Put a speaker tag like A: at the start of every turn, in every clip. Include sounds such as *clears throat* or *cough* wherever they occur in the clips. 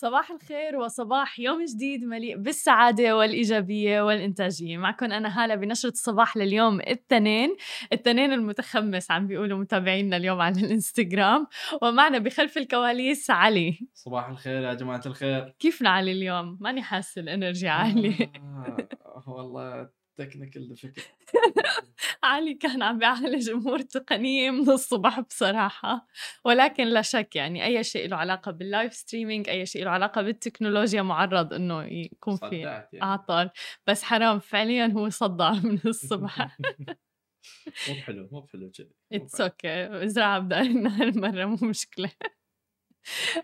A: صباح الخير وصباح يوم جديد مليء بالسعادة والإيجابية والإنتاجية. معكم أنا هالة بنشرة الصباح لليوم الاثنين. الاثنين المتخمس عم بيقولوا متابعينا اليوم على الإنستغرام. ومعنا بخلف الكواليس علي.
B: صباح الخير يا جماعة الخير.
A: كيفنا علي اليوم؟ ماني حاسة ال energy عالية.
B: آه والله technical difficulty *laughs*
A: علي كان عم بيعالج امور تقنية من الصبح بصراحة ولكن لا شك يعني أي شيء له علاقة بال live streaming أي شيء له علاقة بالتكنولوجيا معرض إنه يكون في
B: يعني.
A: أعطال. بس حرام فعليا هو صدع *laughs* من الصبح. *laughs*
B: مو بحلو مو بحلو كذي
A: it's okay ازرعها بدقنا هالمره مو مشكلة.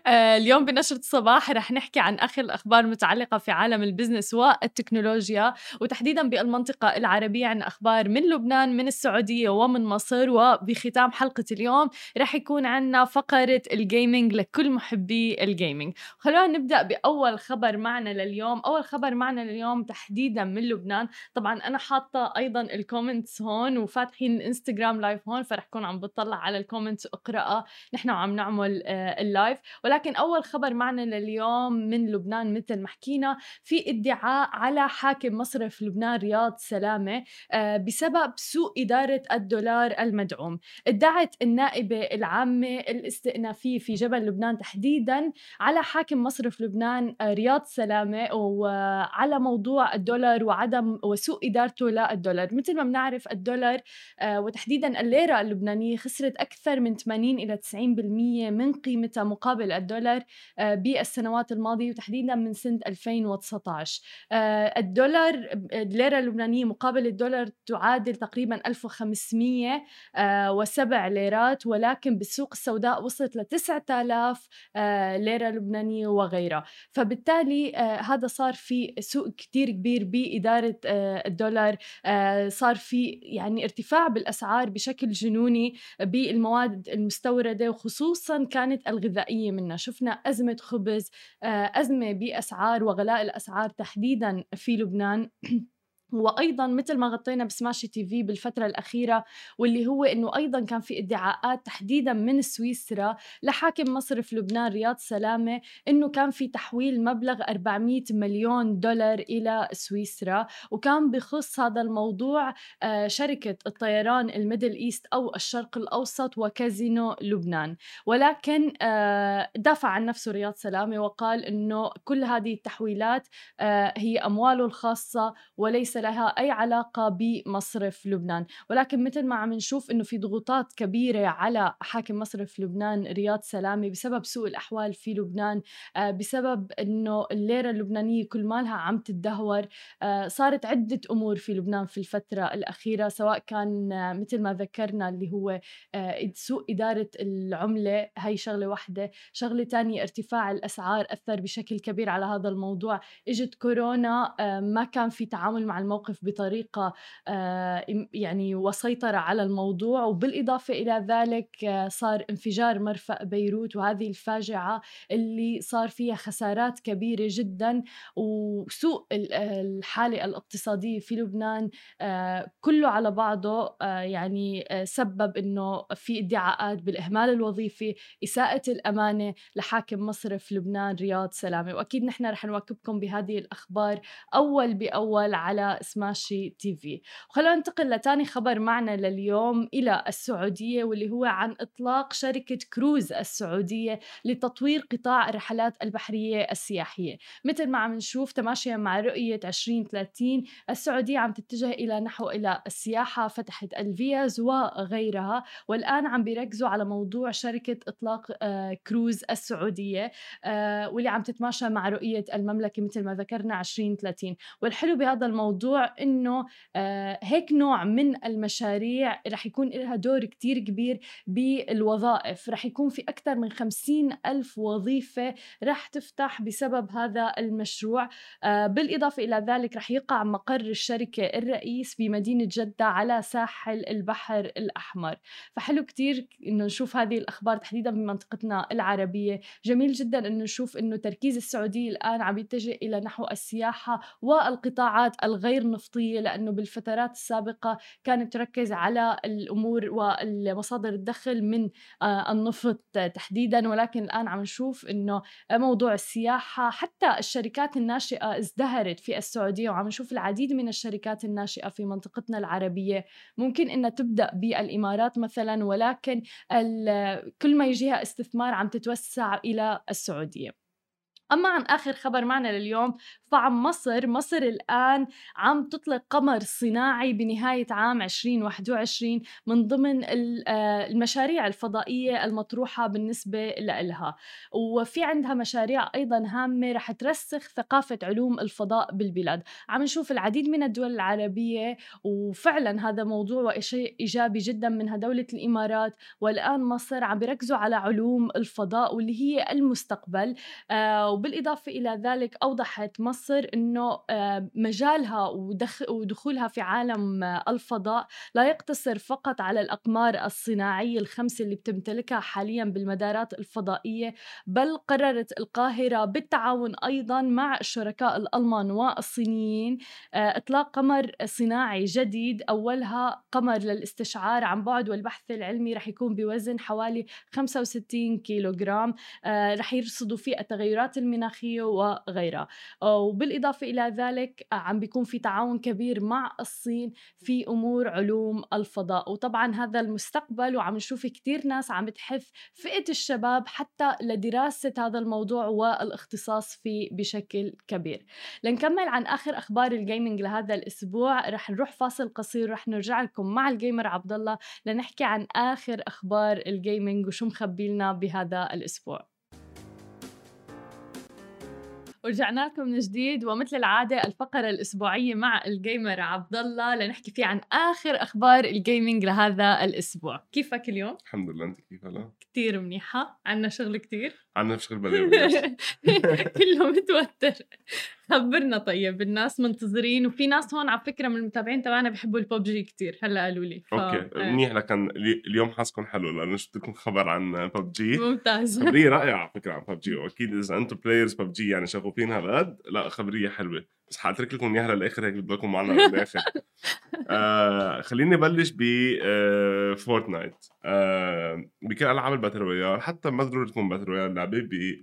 A: اليوم بنشرة الصباح رح نحكي عن آخر الأخبار المتعلقة في عالم ال business والتكنولوجيا وتحديدا بالمنطقة العربية عن أخبار من لبنان من السعودية ومن مصر. وبختام حلقة اليوم رح يكون عنا فقرة ال gaming لكل محبي ال gaming خلونا نبدأ بأول خبر معنا لليوم. أول خبر معنا لليوم تحديدا من لبنان. طبعا أنا حاطة أيضا ال comments هون وفاتحين الانستغرام live هون فرح كون عم بطلع على ال comments اقرأها. نحن وعم نعمل آه، ال live live ولكن أول خبر معنا لليوم من لبنان مثل ما حكينا في ادعاء على حاكم مصرف لبنان رياض سلامة آه، بسبب سوء إدارة الدولار المدعوم. ادعت النائبة العامة الاستئنافية في جبل لبنان تحديدا على حاكم مصرف لبنان آه، رياض سلامة وعلى موضوع الدولار وعدم وسوء إدارته للدولار. مثل ما بنعرف الدولار آه، وتحديدا الليرة اللبنانية خسرت أكثر من 80 إلى 90% من قيمتها مقابل الدولار آه، بالسنوات الماضية وتحديدا من سنة 2019 آه، الدولار الليرة اللبنانية مقابل الدولار تعادل تقريبا 1507 آه، ليرات ولكن بالسوق السوداء وصلت ل 9000 ليرة لبنانية وغيرها. فبالتالي هذا صار في سوء كتير كبير بإدارة الدولار. صار في يعني ارتفاع بالأسعار بشكل جنوني بالمواد المستوردة وخصوصا كانت الغذائية غذائية منها شفنا أزمة خبز آه، أزمة بأسعار وغلاء الأسعار تحديدا في لبنان. *clears throat* وأيضا مثل ما غطينا ب Smashi TV بالفترة الأخيرة واللي هو إنه أيضا كان في ادعاءات تحديدا من سويسرا لحاكم مصرف لبنان رياض سلامة إنه كان في تحويل مبلغ 400 مليون دولار إلى سويسرا وكان بخص هذا الموضوع آه، شركة الطيران ال Middle East أو الشرق الأوسط وكازينو لبنان. ولكن آه، دافع عن نفسه رياض سلامة وقال إنه كل هذه التحويلات آه، هي أمواله الخاصة وليس لها أي علاقة بمصرف لبنان. ولكن مثل ما عم نشوف أنه في ضغوطات كبيرة على حاكم مصرف لبنان رياض سلامي بسبب سوء الأحوال في لبنان آه، بسبب أنه الليرة اللبنانية كل مالها عم تدهور آه، صارت عدة أمور في لبنان في الفترة الأخيرة سواء كان آه، مثل ما ذكرنا اللي هو سوء إدارة العملة هي شغلة واحدة. شغلة تانية ارتفاع الأسعار أثر بشكل كبير على هذا الموضوع. إجت كورونا ما كان في تعامل مع الموقف بطريقة آه، يعني وسيطرة على الموضوع وبالإضافة إلى ذلك آه، صار انفجار مرفأ بيروت وهذه الفاجعة اللي صار فيها خسارات كبيرة جدا وسوء الحالة الاقتصادية في لبنان آه، كله على بعضه يعني سبب إنه في ادعاءات بالإهمال الوظيفي إساءة الأمانة لحاكم مصرف لبنان رياض سلامة. وأكيد نحن رح نواكبكم بهذه الأخبار أول بأول على سماشي تي في. وخلونا ننتقل لتاني خبر معنا لليوم إلى السعودية واللي هو عن إطلاق شركة كروز السعودية لتطوير قطاع الرحلات البحرية السياحية. مثل ما عم نشوف تماشيا مع رؤية 2030 السعودية عم تتجه إلى نحو إلى السياحة فتحت الفيز وغيرها. والآن عم بيركزوا على موضوع شركة إطلاق آه، كروز السعودية آه، واللي عم تتماشى مع رؤية المملكة مثل ما ذكرنا 2030 والحلو بهذا الموضوع موضوع إنه آه، هيك نوع من المشاريع رح يكون لها دور كتير كبير بالوظائف. رح يكون في أكثر من خمسين ألف وظيفة رح تفتح بسبب هذا المشروع. آه، بالإضافة إلى ذلك رح يقع مقر الشركة الرئيس بمدينة جدة على ساحل البحر الأحمر. فحلو كتير إنه نشوف هذه الأخبار تحديدا بمنطقتنا العربية. جميل جدا إنه نشوف إنه تركيز السعودية الآن عم يتجه إلى نحو السياحة والقطاعات الغير غير نفطية لأنه بالفترات السابقة كانت تركز على الأمور والمصادر الدخل من آه، النفط تحديدا. ولكن الآن عم نشوف أنه موضوع السياحة حتى الشركات الناشئة ازدهرت في السعودية وعم نشوف العديد من الشركات الناشئة في منطقتنا العربية. ممكن أنها تبدأ بالإمارات مثلا ولكن كل ما يجيها استثمار عم تتوسع إلى السعودية. أما عن آخر خبر معنا لليوم فعن مصر مصر الآن عم تطلق قمر صناعي بنهاية عام 2021 من ضمن آه، المشاريع الفضائية المطروحة بالنسبة لها وفي عندها مشاريع أيضا هامة رح ترسخ ثقافة علوم الفضاء بالبلاد. عم نشوف العديد من الدول العربية وفعلا هذا موضوع وشيء إيجابي جدا منها دولة الإمارات. والآن مصر عم بيركزوا على علوم الفضاء واللي هي المستقبل آه وبالإضافة إلى ذلك أوضحت مصر أنه آه، مجالها ودخولها في عالم الفضاء لا يقتصر فقط على الأقمار الصناعية الخمسة اللي بتمتلكها حاليا بالمدارات الفضائية بل قررت القاهرة بالتعاون أيضا مع الشركاء الألمان والصينيين آه، إطلاق قمر صناعي جديد. أولها قمر للاستشعار عن بعد والبحث العلمي رح يكون بوزن حوالي 65 كيلوغرام آه، رح يرصدوا فيه التغيرات المناخية وغيرها. آه، وبالإضافة إلى ذلك آه، عم بيكون في تعاون كبير مع الصين في أمور علوم الفضاء. وطبعا هذا المستقبل وعم نشوف كتير ناس عم تحث فئة الشباب حتى لدراسة هذا الموضوع والاختصاص فيه بشكل كبير. لنكمل عن آخر أخبار ال gaming لهذا الأسبوع. رح نروح فاصل قصير رح نرجع لكم مع ال gamer عبد الله لنحكي عن آخر أخبار ال gaming وشو مخبي لنا بهذا الأسبوع. ورجعنا لكم من جديد ومثل العادة الفقرة الأسبوعية مع ال gamer عبد الله لنحكي فيه عن آخر أخبار ال gaming لهذا الأسبوع كيفك اليوم؟
C: الحمد لله أنت كيف هلا؟
A: كثير منيحة عنا شغل كثير
C: عنا شغل بلاوي
A: كله متوتر. خبرنا طيب الناس منتظرين وفي ناس هون على فكرة من المتابعين تبعنا بيحبوا الببجي كتير هلأ قالوا لي.
C: ف... okay. آه. منيح لكن اليوم حاسكم حلو لأنه شفت لكم خبر عن ببجي.
A: ممتاز.
C: خبرية رائعة على فكرة عن *laughs* ببجي. وأكيد إذا أنتم players ببجي يعني شغوفين هالقد لأ خبرية حلوة. بس حاترك لكم اياها للاخر هيك بتضلكم معنا للاخر *laughs* آه خليني بلش ب آه فورتنايت آه بكل ألعاب ال battle royale حتى ما ضروري تكون battle royale لعبه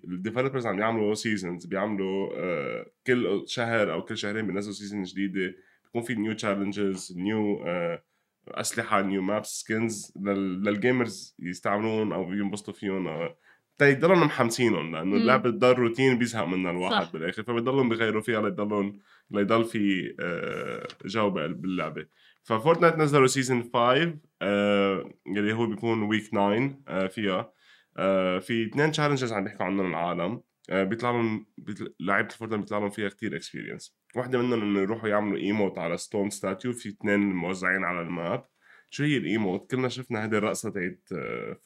C: ال developers عم يعملوا seasons بيعملوا آه كل شهر أو كل شهرين بينزلوا season جديدة. بيكون في new challenges new أسلحة new maps skins لل gamers يستعملون أو ينبسطوا فيهم آه تيضلهم محمسينهم لأنه اللعبه تضل روتين بيزهق منها الواحد صح. بالآخر فبضلهم بغيروا فيها ليضلهم ليضل في آه، جو باللعبة. ف Fortnite نزلوا season 5 آه اللي هو بيكون week 9 آه فيها. آه في اثنين challenges عم بيحكوا عنهم العالم. بيطلع لهم لعيبة ال Fortnite بيطلع لهم فيها كثير experience واحدة منهم إنه يروحوا يعملوا emote على stone statue في اثنين موزعين على ال map. شو هي ال emote كلنا شفنا هذه الرقصة تاعت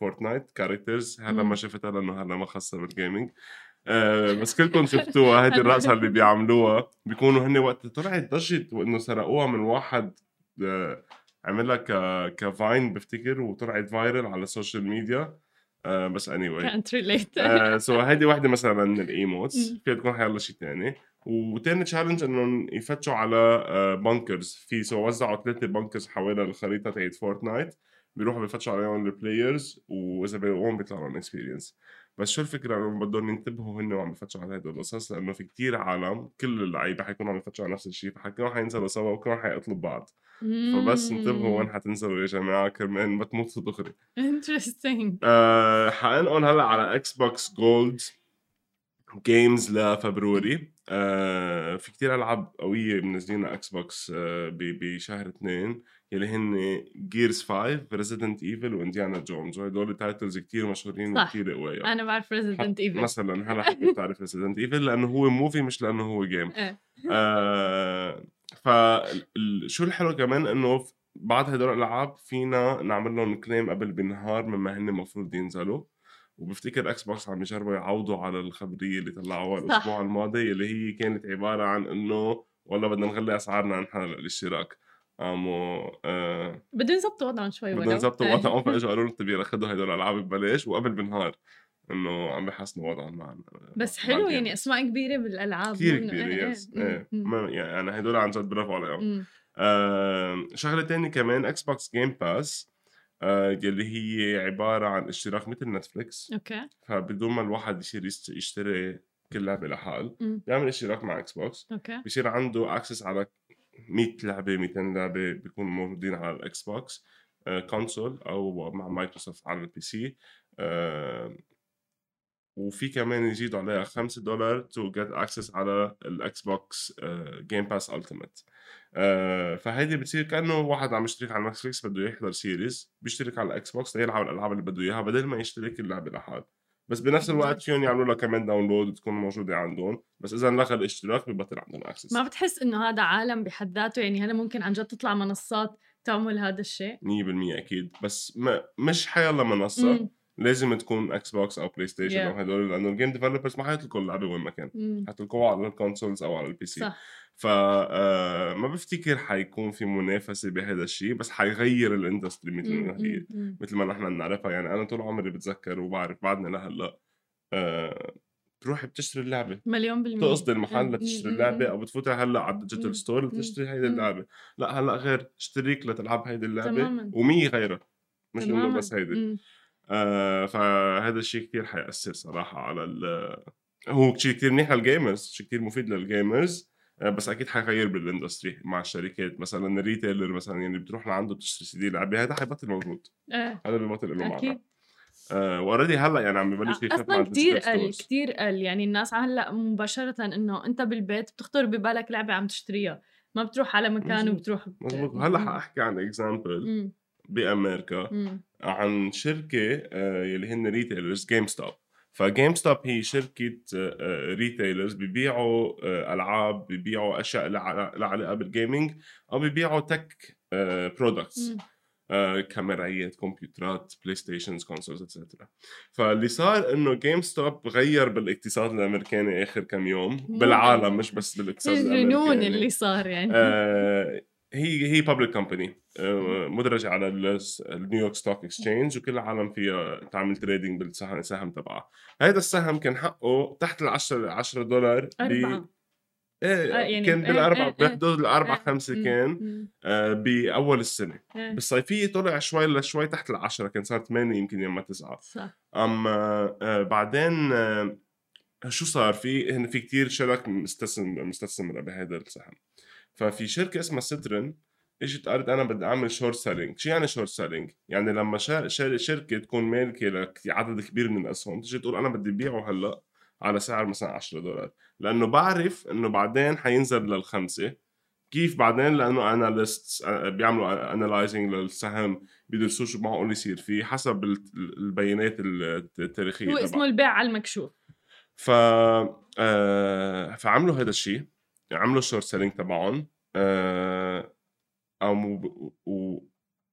C: Fortnite characters هلا ما شفتها لأنه هلا ما خاصه بال gaming آه بس كلكم *laughs* شفتوها. هذه الرقصة اللي *laughs* بيعملوها. بيكونوا هن وقت طلعت ضجت وإنه سرقوها من واحد آه عملها ك ك Vine بفتكر وطلعت viral على ال social media آه بس any
A: anyway. كانت related
C: so هيدي وحده مثلا من ال emotes فيها تكون حيلا شيء ثاني وتاني challenge انهم يفتشوا على bunkers آه، في so وزعوا ثلاثة bunkers حوالي الخريطة تاعت Fortnite بيروحوا بيفتشوا عليهم ال players واذا بيلاقوهم بيطلع لهم experience بس شو الفكرة؟ انه بدهم ينتبهوا هن وعم يفتشوا على هدول القصص لأنه في كتير عالم كل اللعيبة حيكونوا عم يفتشوا على نفس الشيء فكلهم حينزلوا سوا وكلهم حيقتلوا بعض. فبس انتبهوا وين حتنزلوا يا جماعة كرمال ما تموتوا دغري.
A: interesting *laughs*
C: آه حنقول هلأ على Xbox Gold games ل February آه في كتير ألعاب قوية منزلينها Xbox آه بشهر اثنين يلي هن Gears 5 Resident Evil و Indiana Jones. وهدول titles كتير مشهورين وكتير قوية.
A: أنا بعرف Resident Evil
C: مثلا هلأ حبيت تعرف Resident Evil لأنه هو movie مش لأنه هو game إيه. آه فشو الحلو كمان إنه بعد هدول الألعاب فينا نعمل لهم claim قبل بنهار مما هن المفروض ينزلوا. وبفتكر Xbox عم يجربوا يعوضوا على الخبرية اللي طلعوها الأسبوع الماضي اللي هي كانت عبارة عن إنه والله بدنا نغلي أسعارنا نحن الاشتراك قاموا
A: آه بدهم يظبطوا وضعهم شوي
C: بدهم يظبطوا وضعهم *laughs* فإجوا قالوا لهم طيب خذوا هدول الالعاب ببلاش وقبل بنهار إنه عم بحسنوا وضعهم معنا
A: بس حلو
C: ال game.
A: يعني أسماء كبيرة بالألعاب
C: كثير
A: مو إنه-
C: كبيرة
A: إيه، إيه.
C: yes يعني هدول عن جد برافو عليهم. آه شغلة تانية كمان Xbox Game Pass آه يلي هي عبارة عن اشتراك مثل Netflix
A: okay.
C: فبدون ما الواحد يصير يشتري كل لعبة لحال. بيعمل اشتراك مع Xbox
A: okay.
C: بصير عنده access على 100 لعبة 200 لعبة بيكونوا موجودين على ال Xbox console أو مع مايكروسوفت على ال PC آه، وفي كمان يزيدوا عليها 5 دولار to get access على ال Xbox Game Pass Ultimate فهيدي بتصير كأنه واحد عم يشترك على Netflix بده يحضر series بيشترك على ال Xbox ليلعب الألعاب اللي بده إياها بدل ما يشترك اللعبة لحال بس بنفس الوقت فيهم يعملوا لها كمان download تكون موجودة عندهم. بس إذا لغى الاشتراك ببطل عندهم access
A: ما بتحس إنه هذا عالم بحد ذاته؟ يعني هلا ممكن عن جد تطلع منصات تعمل هذا الشيء؟
C: 100% أكيد. بس ما مش حيلا منصه
A: مم.
C: لازم تكون Xbox أو PlayStation
A: Yeah.
C: أو هدول لأنه ال game developers ما حيطلقوا اللعبه وين ما كان
A: مم.
C: حيطلقوها على ال consoles أو على ال PC
A: صح
C: ف آه، ما بفتكر حيكون في منافسة بهذا الشيء بس حيغير ال industry
A: مثل.
C: ما هي. مثل ما نحن بنعرفها يعني أنا طول عمري بتذكر وبعرف بعدنا لهلأ آه، بتروحي بتشتري اللعبة
A: مليون بالمية
C: تقصدي المحل. لتشتري.
A: اللعبة.
C: أو بتفوتي هلأ على. ال digital
A: store.
C: لتشتري هيدي. اللعبة لأ هلأ غير تشتريك لتلعب هيدي اللعبة
A: تماماً.
C: ومية غيرها مش
A: إنه.
C: بس هيدي
A: مم.
C: فهذا الشيء كثير حيأثر صراحة على ال هو شيء كثير منيح لل gamers شيء كثير مفيد لل gamers آه بس أكيد حيغير بال industry مع الشركات. مثلا ال retailer مثلا يعني بتروح لعنده بتشتري سي دي لعبة هذا حيبطل موجود.
A: إيه
C: هذا ببطل له
A: أكيد.
C: معنى آه و already هلأ يعني عم ببلش يخف
A: أصلا كثير قل. كثير قل. يعني الناس هلأ مباشرة إنه أنت بالبيت بتخطر ببالك لعبة عم تشتريها. ما بتروح على مكان
C: مزبوط.
A: وبتروح
C: مزبوط. هلأ حأحكي عن
A: example.
C: بأمريكا
A: مم.
C: عن شركة آه، يلي هن retailers GameStop ف GameStop هي شركة retailers ببيعوا آه، ألعاب ببيعوا أشياء لها علاقه بال gaming أو ببيعوا tech products
A: مم.
C: كاميرايات كمبيوترات PlayStations consoles et cetera فاللي صار إنه GameStop غير بالإقتصاد الأمريكاني آخر كم يوم بالعالم. مش بس بالإقتصاد
A: الجنون
C: الأمريكاني
A: اللي صار يعني
C: آه، هي هي public company مدرجة على ال- ال New York Stock Exchange وكل العالم فيها تعمل trading بالسهم السهم تبعها هذا السهم كان حقه تحت ال 10 10 دولار
A: أربعة
C: إيه
A: آه، يعني
C: كان بالاربع. بحدود الاربع.
A: خمسة.
C: كان. آه، بأول
A: السنة.
C: بالصيفية طلع شوي لشوي تحت العشرة كان صار 8 يمكن يما 9
A: صح
C: اما آه، بعدين آه، شو صار في هن في كتير شرك مستثمر مستثمره بهذا السهم ففي شركة اسمها Citron إجت قالت أنا بدي أعمل short selling شو يعني short selling يعني لما شركة تكون مالكة لعدد كبير من الاسهم تجي تقول أنا بدي بيعه هلأ على سعر مثلا 10 دولار. لأنه بعرف إنه بعدين حينزل للخمسة. كيف بعدين؟ لأنه analyst بيعملوا analyzing للسهم بيدرسوا شو معقول يصير فيه حسب ال- البيانات التاريخية
A: هو. اسمه البيع على المكشوف.
C: ف آه... فعملوا هذا الشيء. عملوا ال short selling تبعهم آه... قاموا. و...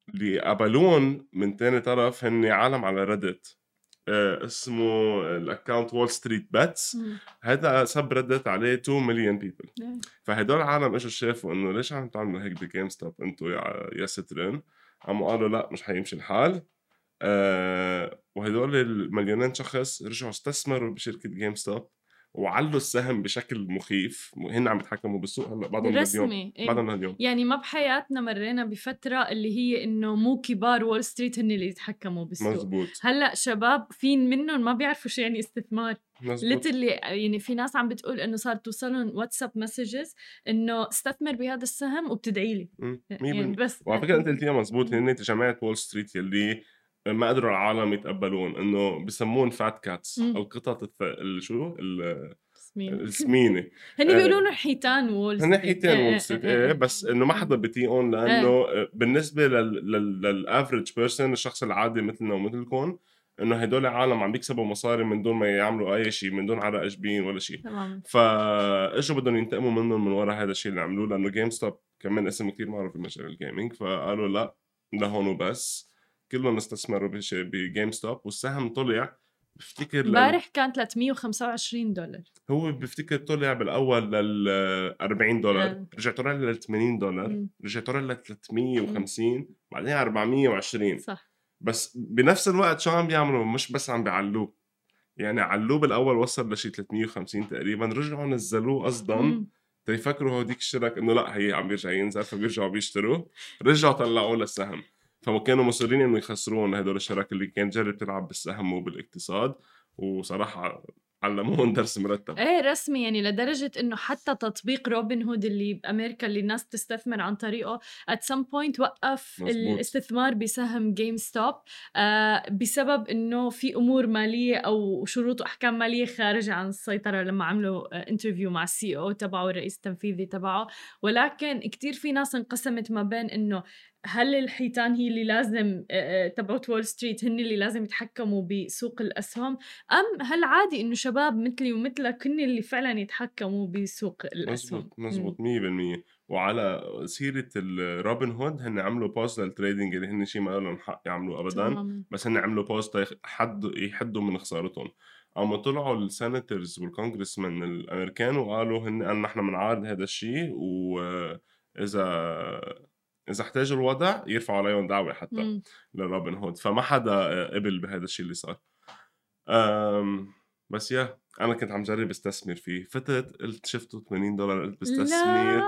C: اللي قبالهم من تاني طرف هن عالم على ريدت آه اسمه ال account وول ستريت
A: بتس.
C: هذا subreddit عليه 2 مليون
A: people.
C: فهدول العالم إجوا شافوا إنه ليش عم تعملوا هيك بجيم ستوب أنتم يا يا سترن قاموا قالوا لا مش حيمشي الحال آه وهدول المليونين شخص رجعوا استثمروا بشركة جيم ستوب وعلوا السهم بشكل مخيف هن عم يتحكموا بالسوق هلأ بعدهم اليوم
A: إيه.
C: بعدهم اليوم.
A: يعني ما بحياتنا مرينا بفترة اللي هي انه مو كبار وول ستريت هن اللي يتحكموا بالسوق.
C: مزبوط.
A: هلأ شباب فين منهم ما بيعرفوا شو يعني استثمار. literally يعني في ناس عم بتقول انه صار توصلهم واتساب messages انه استثمر بهذا السهم وبتدعي لي. يعني بس
C: وعلى فكرة أنت قلتيها مزبوط هن جماعة وول ستريت يلي ما قدروا العالم يتقبلون إنه بسمون fat
A: cats.
C: أو قطط الث... ال- شو؟ ال-
A: سمين.
C: السمينة. *laughs*
A: هن
C: آه.
A: بيقولوا لهم حيتان وول
C: هن حيتين وول ستريت إيه بس إنه ما حدا بيطيقهم لأنه بالنسبة لل... لل... لل average person الشخص العادي مثلنا ومثلكم إنه هدول عالم عم بيكسبوا مصاري من دون ما يعملوا أي شيء من دون عرق جبين ولا شيء.
A: تماما
C: فاجوا بدهم ينتقموا منهم من وراء هذا الشيء اللي عملوه لأنه جيم ستوب كمان اسم كثير معروف بمجال ال gaming فقالوا لا لهون وبس. كلهم استثمروا بجيم ستوب والسهم طلع بفتكر.
A: امبارح كان 325 دولار
C: هو بفتكر طلع بالأول لل 40 دولار. رجع طلع لل 80 دولار. رجع طلع لل 350 بعدين 420
A: صح
C: بس بنفس الوقت شو عم بيعملوا مش بس عم بيعلوه يعني علوه بالأول وصل لشي 350 تقريبا رجعوا نزلوه قصدا. تيفكروا هوديك الشرك إنه لا هي عم بيرجع ينزل فبيرجعوا بيشتروه رجعوا طلعوه للسهم فكانوا مصرين إنه يخسرون هدول الشركاء اللي كانت جرب تلعب بالسهم وبالاقتصاد وصراحة علموهم *laughs* درس مرتب
A: إيه رسمي يعني لدرجة إنه حتى تطبيق روبن هود اللي بأمريكا اللي الناس تستثمر عن طريقه at some point وقف
C: مزبوط.
A: الاستثمار بسهم جيم ستوب آه بسبب إنه في أمور مالية أو شروط وأحكام مالية خارجة عن السيطرة لما عملوا interview مع ال CEO تبعه والرئيس التنفيذي تبعه ولكن كتير في ناس انقسمت ما بين إنه هل الحيتان هي اللي لازم تبعت وول ستريت هن اللي لازم يتحكموا بسوق الأسهم؟ أم هل عادي إنه شباب مثلي ومثلك هن اللي فعلا يتحكموا بسوق الأسهم؟
C: مزبوط مزبوط 100% وعلى سيرة الروبن هود هن عملوا pause لل trading اللي هن شيء ما لهم حق يعملوا ابدا
A: تماماً.
C: بس هن عملوا pause يحدوا يحدوا من خسارتهم. أما طلعوا ال senators وال congressmen الأمريكان وقالوا هن نحن بنعارض هذا الشيء واذا إذا احتاجوا الوضع يرفعوا عليهم دعوة حتى. لروبن هود فما حدا قبل بهذا الشيء اللي صار أم بس يا أنا كنت عم جرب استثمر فيه فتت قلت شفته 80 دولار قلت بستثمر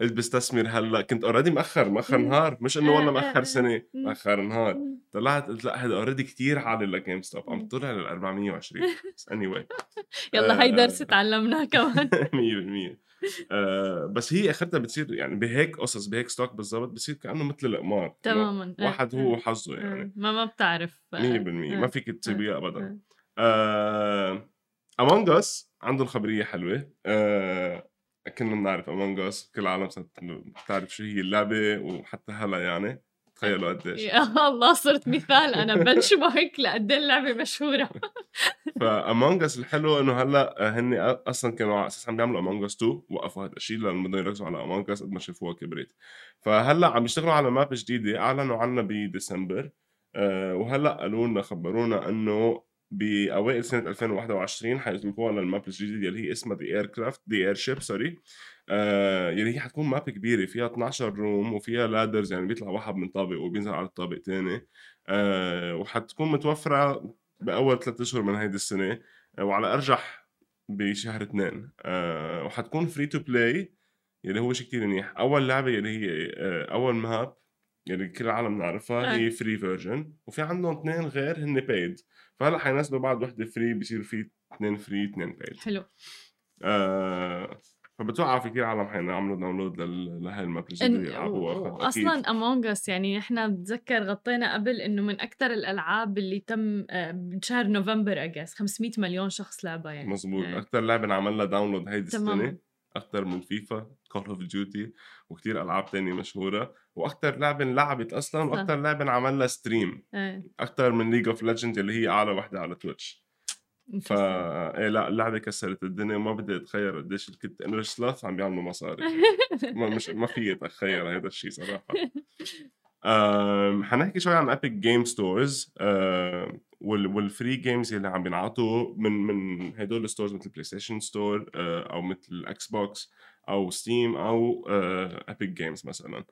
C: قلت بستثمر هلأ كنت already مأخر مأخر. نهار مش إنه والله مأخر.
A: سنة.
C: مأخر نهار. طلعت قلت لا هذا already كتير عالي لجيم ستوب عم. طلع لل 420 بس anyway *laughs*
A: يلا هاي
C: آه.
A: درس تعلمناه كمان *laughs*
C: 100% *laughs* آه بس هي آخرتها بتصير يعني بهيك قصص بهيك stock بالضبط بصير كأنه مثل القمار
A: تماما. آه،
C: واحد
A: آه،
C: هو وحظه يعني.
A: آه، ما ما بتعرف.
C: 100%
A: آه،
C: ما فيك تسيبيها ابدا.
A: آه.
C: امونج اس عندهم خبريه حلوة. آه كلنا بنعرف امونج اس كل العالم صارت بتعرف شو هي اللعبة وحتى هلا يعني. تخيلوا قديش
A: يا الله صرت مثال. أنا benchmark لقد إيه اللعبة مشهورة.
C: فامونج اس الحلو إنه هلأ هن أصلا كانوا على أساس عم بيعملوا امونج اس 2 وقفوا هذا الشيء لأنه بدهم يركزوا على امونج اس قد ما شافوها كبرت. فهلأ عم يشتغلوا على map جديدة أعلنوا عنها بديسمبر. أه وهلأ قالوا لنا خبرونا إنه بأوائل سنة 2021 حيطلقوها لل map الجديد اللي هي اسمها the aircraft the airship sorry آه يلي هي حتكون map كبيرة فيها 12 room وفيها ladders يعني بيطلع واحد من طابق وبينزل على الطابق تاني. آه وحتكون متوفرة بأول ثلاث أشهر من هيدي السنة. آه، وعلى أرجح بشهر اثنين. آه وحتكون free to play يلي هو شيء كتير منيح. أول لعبة يلي هي آه أول map يلي كل العالم نعرفها. هي free version وفي عندهم اثنين غير هن paid فهلا حينزلوا بعد وحده free بصير في اثنين free اثنين paid
A: حلو
C: آه فبتوقع في كثير عالم حيعملوا download لهي ال map يلعبوها.
A: أصلا امونج اس يعني نحن بتذكر غطينا قبل إنه من أكثر الألعاب اللي تم آه، بشهر نوفمبر اجاز 500 مليون شخص لعبها يعني
C: مزبوط
A: آه.
C: أكثر لعبة انعمل لها download هيدي. السنة أكثر من فيفا كول اوف ديوتي وكثير ألعاب تانية مشهورة. وأكثر لعبة انلعبت
A: أصلا.
C: وأكثر لعبة انعمل لها stream
A: آه.
C: أكثر من ليج اوف ليجندز اللي هي أعلى وحده على تويتش ف
A: interesting.
C: إيه لا اللعبة كسرت الدنيا وما بدي أتخيل قديش كنت إنه إنرسلوث عم بيعملوا مصاري. ما مش ما في أتخيل هذا الشيء صراحة. أم، حنحكي شوي عن ابيك game stores وال free games اللي عم بينعطوا من من هدول ال stores مثل بلاي ستيشن ستور أو مثل إكس بوكس أو ستيم أو ابيك جيمز مثلا.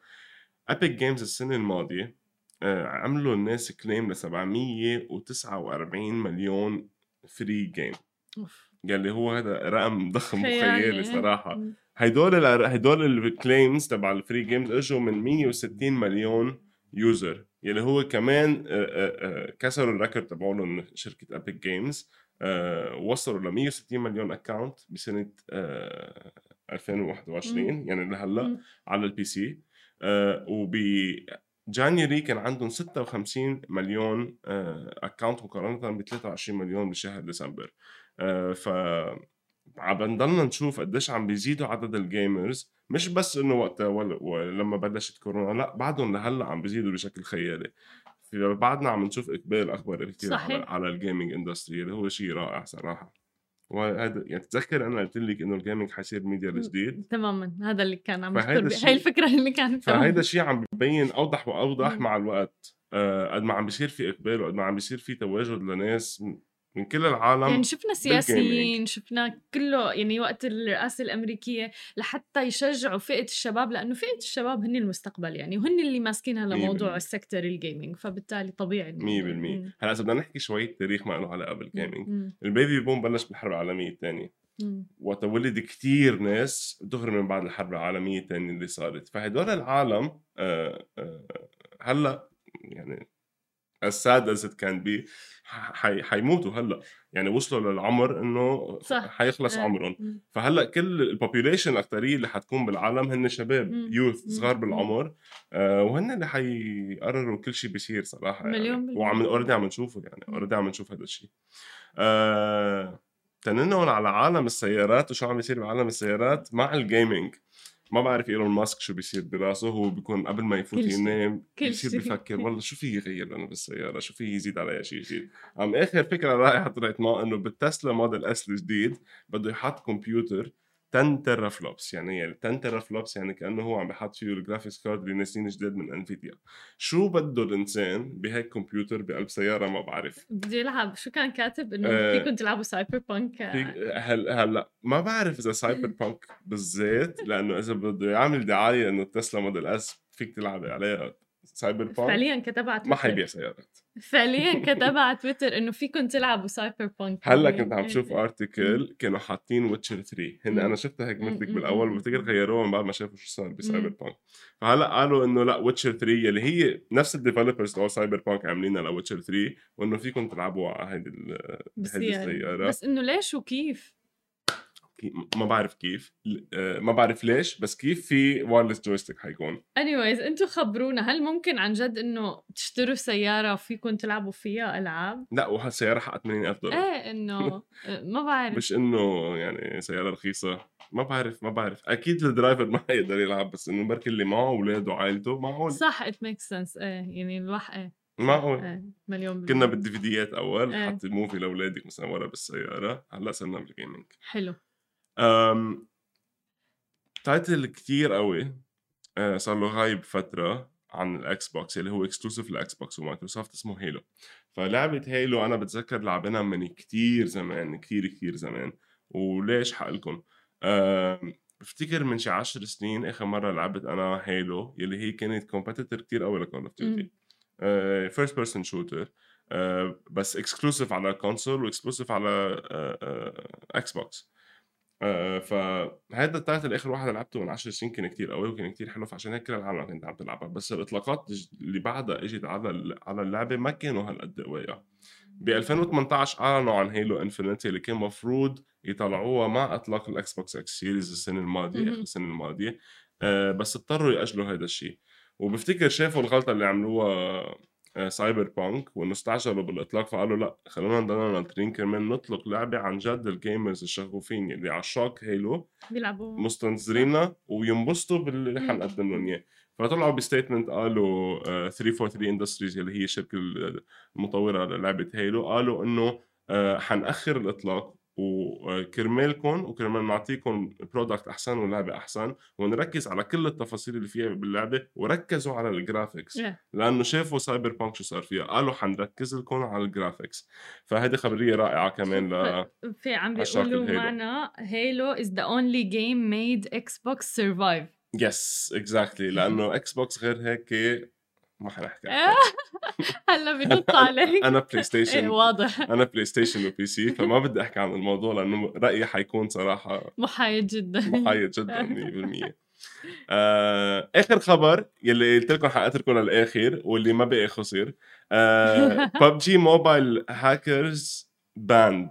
C: ابيك جيمز السنة الماضية آه، عملوا الناس claim ل 749 مليون free
A: game.
C: يلي هو هذا رقم ضخم
A: خيالي.
C: وخيالي صراحة.
A: ال
C: هيدول ال claims تبع ال free games إجوا من 160 مليون user يلي هو كمان آه، آه، آه، كسروا ال record تبعولهم شركة Epic Games وصلوا ل 160 مليون account بسنة آه، 2021 يعني لهلا. على ال PC. وب January كان عندهم 56 مليون account مقارنة ب 23 مليون بشهر ديسمبر. آه، ف عم بنضلنا نشوف قديش عم بيزيدوا عدد ال gamers. مش بس إنه وقتها ولما بلشت كورونا لأ بعدهم لهلأ عم بيزيدوا بشكل خيالي. بعدنا عم نشوف إقبال أكبر كثير على. على ال gaming industry اللي هو شيء رائع صراحة. وهذا يعني تتذكر أنا قلت لك إنه ال gaming حيصير ميديا الجديد
A: تماما. هذا اللي كان عم بي- هاي الفكرة اللي كانت
C: فهيدا الشيء عم ببين أوضح
A: وأوضح.
C: مع الوقت. آه، قد ما عم بيصير في إقبال وقد ما عم بيصير في تواجد لناس من كل العالم
A: يعني شفنا سياسيين شفنا كله يعني وقت الرئاسة الأمريكية لحتى يشجعوا فئة الشباب لأنه فئة الشباب هن المستقبل يعني وهن اللي ماسكين هلا موضوع ال sector ال gaming فبالتالي طبيعي
C: 100% هلأ إذا بدنا نحكي شوية تاريخ ما له علاقة بال gaming ال baby boom بلش بالحرب العالمية الثانية. وقت ولد كتير ناس دغري من بعد الحرب العالمية الثانية اللي صارت. فهدول العالم آه آه هلأ يعني as sad as it can be حي... حيموتوا هلأ. يعني وصلوا للعمر إنه صح. حيخلص آه. عمرهم. فهلأ كل ال population الاكثريه اللي حتكون بالعالم هن شباب youth صغار بالعمر. آه وهن اللي حيقرروا كل شيء بيصير صراحة يعني. مليون وعم already عم نشوفه يعني already عم نشوف هذا الشيء آه تننقل على عالم السيارات. وشو عم يصير بعالم السيارات؟ مع ال gaming ما بعرف إيلون ماسك شو بيصير براسه هو بيكون قبل ما يفوت ينام بيصير بيفكر والله شو في يغير أنا بالسيارة؟ شو في يزيد عليها شيء جديد؟ *laughs* عم آخر فكرة رائعه طلعت معه إنه بال Tesla Model S الجديد بده يحط كمبيوتر 10 teraflops يعني يعني 10 teraflops يعني كأنه هو عم بحط فيه ال graphics card اللي نازلين جداد من Nvidia شو بده الإنسان بهيك كمبيوتر بقلب سيارة ما بعرف؟
A: بده يلعب. شو كان كاتب؟ إنه آه فيكم تلعبوا Cyberpunk
C: هلا هلأ ما بعرف إذا Cyberpunk بالذات لأنه إذا بده يعمل دعاية إنه Tesla Model S فيك تلعب عليها. Cyberpunk.
A: فعليا كتب على
C: تويتر. ما حيبيع سيارات.
A: فعليا *laughs* كتب على تويتر إنه فيكم تلعبوا Cyberpunk
C: هلأ كنت عم شوف article كانوا حاطين Witcher 3 هن أنا شفتها هيك مثلك بالأول بفتكر غيروها من بعد ما شافوا شو صار ب Cyberpunk. فهلأ قالوا إنه لأ Witcher 3 اللي هي نفس ال developers تبع Cyberpunk عاملينها ل Witcher 3 وإنه فيكم تلعبوا على هيدي
A: السيارة. بس إنه ليش وكيف؟
C: ما بعرف كيف آه، ما بعرف ليش بس كيف في wireless joystick حيكون؟
A: Anyways أنتم خبرونا هل ممكن عن جد إنه تشتروا سيارة وفيكم تلعبوا فيها ألعاب؟
C: لا وهالسياره حقت 80000 دولار.
A: إيه إنه *laughs* آه، ما بعرف.
C: مش إنه يعني سيارة رخيصة. ما بعرف ما بعرف. أكيد ال driver *laughs* ما حيقدر يلعب بس إنه بركي اللي معه اولاده وعائلته معقول
A: صح it makes sense إيه يعني الواحد إيه.
C: معقول
A: إيه مليون
C: كنا بال DVD ات أول إيه. حط movie لاولادك مثلا ورا بالسيارة. هلأ صرنا بال gaming
A: حلو.
C: title كتير قوي آه، صار له غايب فترة عن ال Xbox اللي هو exclusive ل Xbox و Microsoft اسمه Halo فلعبة Halo أنا بتذكر لعبنا من كتير زمان كتير كتير زمان. وليش حقلكم؟ بفتكر من شي عشر سنين آخر مرة لعبت أنا Halo يلي هي كانت competitor كتير قوي ل Call of Duty first person shooter بس exclusive على console و exclusive على Xbox آه فهذا ال title اخر واحد لعبته من 10 سنين كان كتير قوي وكان كتير حلو فعشان هيك كل العالم كانت عم تلعبها بس الإطلاقات اللي بعدها إجت على على اللعبة ما كانوا هالقد قويه ب 2018 أعلنوا عن Halo Infinite اللي كان مفروض يطلعوها مع إطلاق ال Xbox X Series السنة الماضية آخر السنة الماضية. آه بس اضطروا يأجلوا هذا الشيء. وبفتكر شافوا الغلطة اللي عملوها Cyberpunk وانه استعجلوا بالإطلاق فقالوا لا خلونا نضلنا ناطرين كمان نطلق لعبة عن جد ال gamers الشغوفين اللي عشاق Halo
A: بيلعبوا.
C: مستنظرينا وينبسطوا باللي حنقدم لهم اياه فطلعوا ب statement قالوا 343 Industries اللي هي الشركة المطورة للعبه Halo قالوا إنه آه، حنأخر الإطلاق وكرمالكم وكرمال نعطيكم product أحسن ولعبة أحسن ونركز على كل التفاصيل اللي فيها باللعبة وركزوا على ال graphics yeah. لأنه شافوا Cyberpunk شو صار فيها قالوا حنركز لكم على ال graphics فهذه خبرية رائعة كمان ل
A: في عم بيقولوا معنا Halo is the only game made Xbox
C: survive yes exactly لأنه Xbox غير هيك ما حنحكي *laughs*
A: هلا *laughs* بنط عليك.
C: أنا *laughs*
A: PlayStation واضح.
C: أنا PlayStation و PC فما بدي أحكي عن الموضوع لأنه رأيي حيكون صراحة
A: محايد جدا.
C: محايد جدا 100% آه، آخر خبر يلي قلت لكم حاتركه للآخر واللي ما بقي خسر. آه، PUBG Mobile hackers banned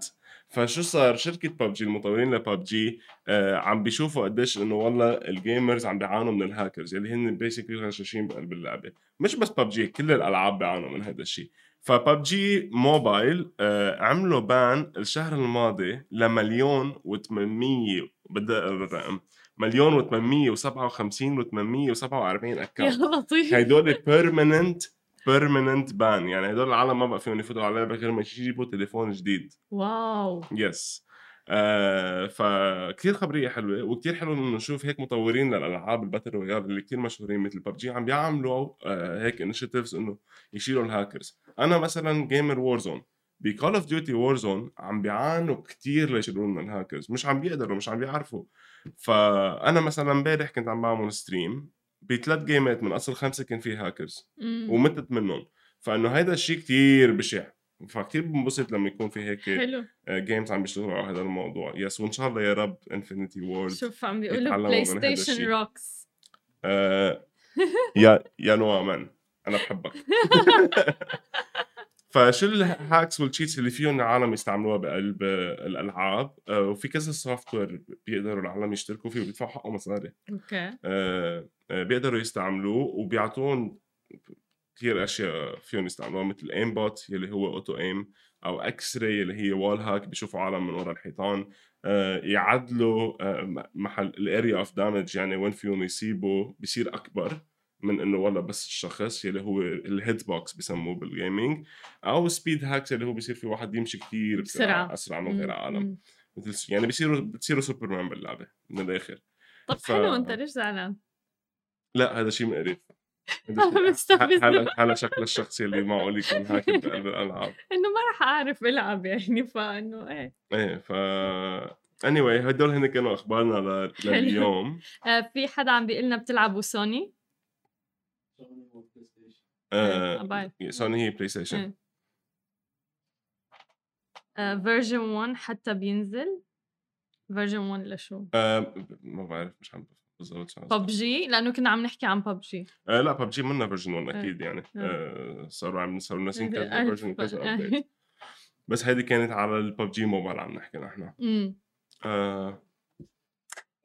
C: فشو صار؟ شركة ببجي المطورين لببجي آه عم بيشوفوا قديش إنه والله ال gamers عم بيعانوا من الهاكرز اللي هن basically غشاشين بقلب اللعبة. مش بس ببجي كل الألعاب بيعانوا من هذا الشيء ف PUBG Mobile آه عملوا ban الشهر الماضي لمليون و800 بدي الرقم مليون و857 و847 account
A: يا لطيف.
C: هدول permanent permanent ban يعني هدول العالم ما بقى فيهم يفوتوا على اللعبة غير ما يجيبوا تليفون جديد.
A: wow.
C: yes آه فكتير خبرية حلوة وكتير حلو إنه نشوف هيك مطورين للألعاب ال battle royale اللي كتير مشهورين مثل ببجي عم بيعملوا آه هيك initiatives إنه يشيلوا الهاكرز أنا مثلا gamer Warzone ب Call of Duty Warzone عم بيعانوا كتير ليشيلوا لنا الهاكرز مش عم بيقدروا مش عم بيعرفوا. فأنا مثلا امبارح كنت عم بعمل stream بثلاث جيمات من أصل خمسة كان في هاكرز. ومتت منهم. فإنه هيدا الشيء كتير بشع. فكتير بنبسط لما يكون في هيك
A: حلو.
C: games عم بيشتغلوا على هذا الموضوع. yes وإن شاء الله يا رب Infinity Ward
A: شوف عم بيقولوا بلاي
C: من.
A: ستيشن rocks
C: آه يا يا نوع man أنا بحبك. *laughs* فشو ال hacks وال cheats اللي فيهم العالم يستعملوها بقلب آه، الألعاب؟ آه وفي كذا software بيقدروا العالم يشتركوا فيه وبيدفعوا حقه مصاري
A: okay.
C: آه آه بيقدروا يستعملوه وبيعطون كثير أشياء فيهم يستعملوها مثل aimbot يلي هو auto aim أو x-ray اللي هي wall hack بيشوفوا عالم من ورا الحيطان آه يعدلوا آه محل ال area of damage يعني وين فيهم يصيبوا بيصير أكبر من إنه والله بس الشخص يلي هو ال hit box بسموه بال gaming أو speed hacks اللي هو بيصير في واحد يمشي كثير.
A: بسرعة
C: أسرع من غير. عالم. مثل يعني بيصيروا بتصيروا سوبرمان باللعبة من الآخر
A: طب
C: ف-
A: حلو أنت ليش زعلان؟
C: لا هذا شيء مقرف هذا. هلا هلا شكل الشخص اللي معقول يكون هاكر بقلب الألعاب
A: إنه ما رح أعرف ألعب يعني فإنه إيه
C: إيه ف anyway هدول هن كانوا
A: أخبارنا.
C: لليوم *laughs*
A: آه في حدا عم بيقول لنا بتلعبوا سوني
C: آه
A: أبعد.
C: سوني هي
A: PlayStation. version 1 حتى بينزل version 1 لشو؟
C: آه ما بعرف مش عم بالضبط.
A: ببجي لأنه كنا عم نحكي عن ببجي
C: آه لا ببجي منا version 1
A: إيه.
C: أكيد يعني
A: إيه.
C: آه صاروا عم صاروا الناس
A: إيه،
C: ينكتبوا
A: ألف
C: version كذا. بس هيدي كانت على ال PUBG Mobile عم نحكي نحن *laughs*
A: أمم.
C: آه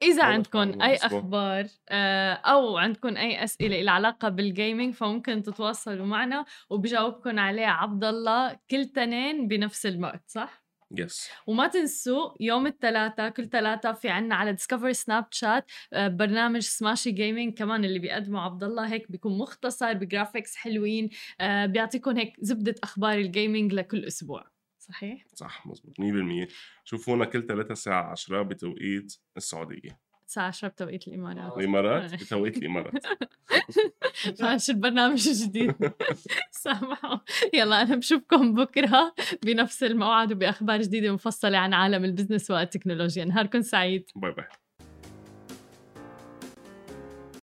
A: إذا عندكم أي. أخبار آه، أو عندكم أي أسئلة لها علاقة بال gaming فممكن تتواصلوا معنا وبجاوبكم عليها عبد الله كل تنين بنفس الوقت صح؟
C: yes
A: وما تنسوا يوم الثلاثاء كل ثلاثاء في عنا على Discover Snapchat برنامج سماشي جيمنج كمان اللي بيقدمه عبد الله هيك بيكون مختصر ب graphics حلوين آه، بيعطيكم هيك زبدة أخبار ال gaming لكل أسبوع. صحيح؟
C: صح مزبوط 100% شوفونا كل ثلاثة الساعة 10 بتوقيت السعودية.
A: الساعة 10 بتوقيت الإمارات.
C: الإمارات؟
A: إيه.
C: بتوقيت الإمارات. *laughs*
A: ماشي البرنامج الجديد *laughs* سامحوا. يلا أنا بشوفكم بكرة بنفس الموعد وبأخبار جديدة مفصلة عن عالم ال business والتكنولوجيا. نهاركم سعيد.
C: bye bye.